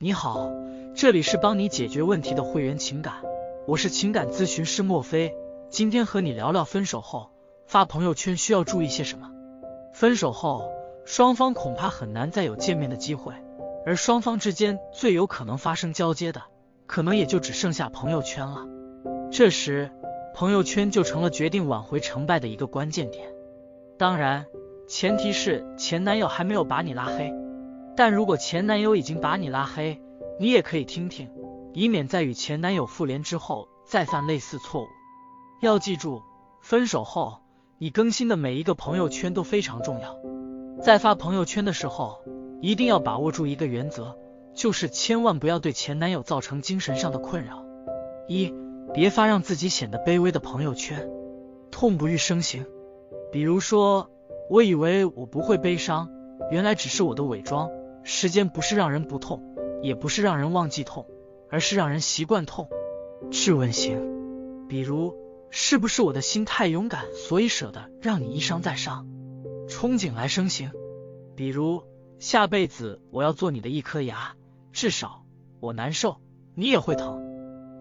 你好，这里是帮你解决问题的会员情感，我是情感咨询师莫非，今天和你聊聊分手后发朋友圈需要注意些什么。分手后，双方恐怕很难再有见面的机会，而双方之间最有可能发生交接的，可能也就只剩下朋友圈了。这时，朋友圈就成了决定挽回成败的一个关键点。当然，前提是前男友还没有把你拉黑。但如果前男友已经把你拉黑，你也可以听听，以免在与前男友复联之后再犯类似错误。要记住，分手后你更新的每一个朋友圈都非常重要。在发朋友圈的时候，一定要把握住一个原则，就是千万不要对前男友造成精神上的困扰。一，别发让自己显得卑微的朋友圈，痛不欲生型。比如说，我以为我不会悲伤，原来只是我的伪装。时间不是让人不痛，也不是让人忘记痛，而是让人习惯痛。质问型，比如是不是我的心太勇敢，所以舍得让你一伤再伤？憧憬来生型，比如下辈子我要做你的一颗牙，至少我难受，你也会疼。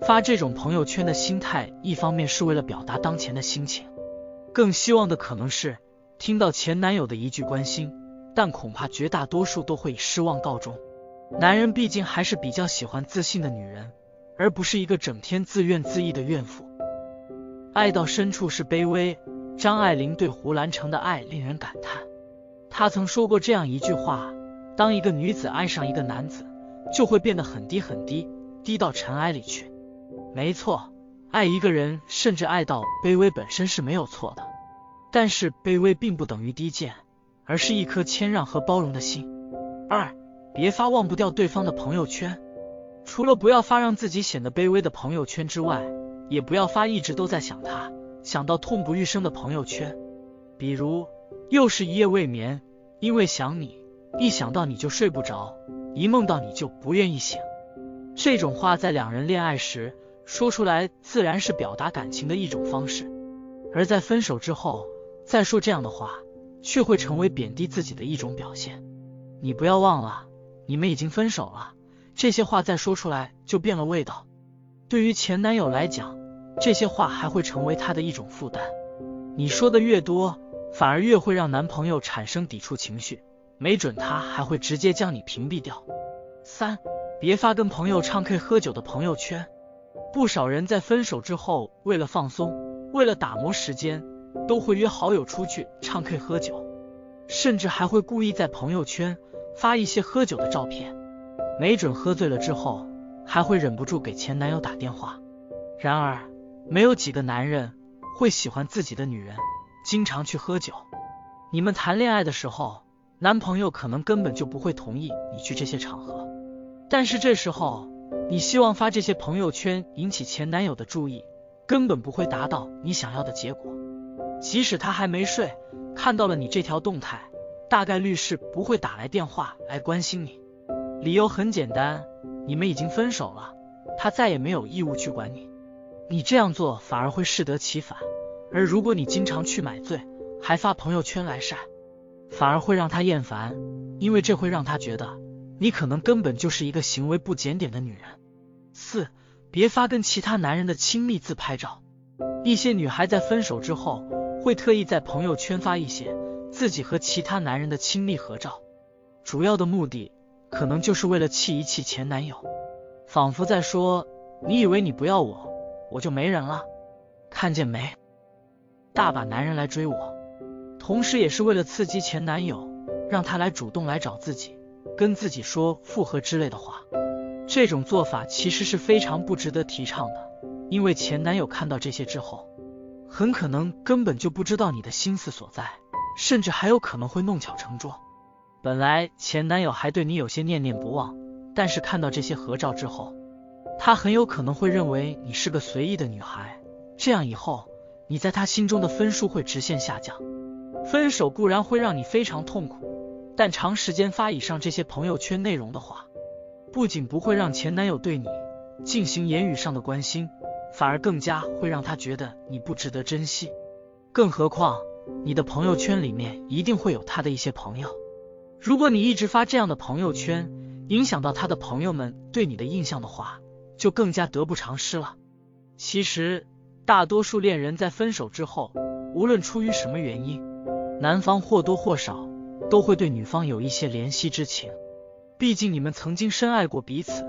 发这种朋友圈的心态，一方面是为了表达当前的心情，更希望的可能是听到前男友的一句关心。但恐怕绝大多数都会以失望告终。男人毕竟还是比较喜欢自信的女人，而不是一个整天自怨自艾的怨妇。爱到深处是卑微。张爱玲对胡兰成的爱令人感叹。她曾说过这样一句话：当一个女子爱上一个男子，就会变得很低很低，低到尘埃里去。没错，爱一个人，甚至爱到卑微本身是没有错的。但是卑微并不等于低贱。而是一颗谦让和包容的心。二，别发忘不掉对方的朋友圈。除了不要发让自己显得卑微的朋友圈之外，也不要发一直都在想他，想到痛不欲生的朋友圈。比如，又是一夜未眠，因为想你，一想到你就睡不着，一梦到你就不愿意醒。这种话在两人恋爱时说出来，自然是表达感情的一种方式；而在分手之后再说这样的话。却会成为贬低自己的一种表现。你不要忘了，你们已经分手了，这些话再说出来就变了味道。对于前男友来讲，这些话还会成为他的一种负担。你说的越多，反而越会让男朋友产生抵触情绪，没准他还会直接将你屏蔽掉。三，别发跟朋友唱 K 喝酒的朋友圈。不少人在分手之后，为了放松，为了打磨时间。都会约好友出去唱 K 喝酒，甚至还会故意在朋友圈发一些喝酒的照片，没准喝醉了之后还会忍不住给前男友打电话。然而，没有几个男人会喜欢自己的女人经常去喝酒。你们谈恋爱的时候，男朋友可能根本就不会同意你去这些场合，但是这时候你希望发这些朋友圈引起前男友的注意，根本不会达到你想要的结果。即使他还没睡，看到了你这条动态，大概率是不会打来电话来关心你。理由很简单，你们已经分手了，他再也没有义务去管你。你这样做反而会适得其反。而如果你经常去买醉，还发朋友圈来晒，反而会让他厌烦，因为这会让他觉得你可能根本就是一个行为不检点的女人。四，别发跟其他男人的亲密自拍照。一些女孩在分手之后。会特意在朋友圈发一些自己和其他男人的亲密合照，主要的目的可能就是为了气一气前男友，仿佛在说：“你以为你不要我，我就没人了，看见没？大把男人来追我。”同时，也是为了刺激前男友，让他来主动来找自己，跟自己说复合之类的话。这种做法其实是非常不值得提倡的，因为前男友看到这些之后。很可能根本就不知道你的心思所在，甚至还有可能会弄巧成拙。本来前男友还对你有些念念不忘，但是看到这些合照之后，他很有可能会认为你是个随意的女孩，这样以后你在他心中的分数会直线下降。分手固然会让你非常痛苦，但长时间发以上这些朋友圈内容的话，不仅不会让前男友对你进行言语上的关心。反而更加会让他觉得你不值得珍惜，更何况你的朋友圈里面一定会有他的一些朋友。如果你一直发这样的朋友圈，影响到他的朋友们对你的印象的话，就更加得不偿失了。其实，大多数恋人在分手之后，无论出于什么原因，男方或多或少都会对女方有一些怜惜之情。毕竟你们曾经深爱过彼此，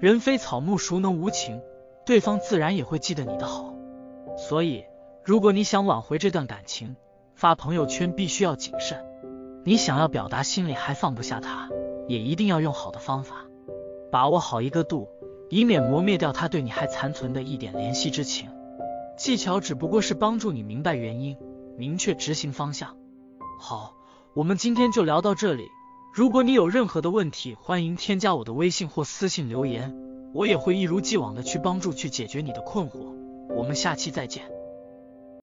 人非草木，孰能无情？对方自然也会记得你的好。所以，如果你想挽回这段感情，发朋友圈必须要谨慎。你想要表达心里还放不下他，也一定要用好的方法，把握好一个度，以免磨灭掉他对你还残存的一点怜惜之情。技巧只不过是帮助你明白原因，明确执行方向。好，我们今天就聊到这里。如果你有任何的问题，欢迎添加我的微信或私信留言，我也会一如既往的去帮助去解决你的困惑。我们下期再见。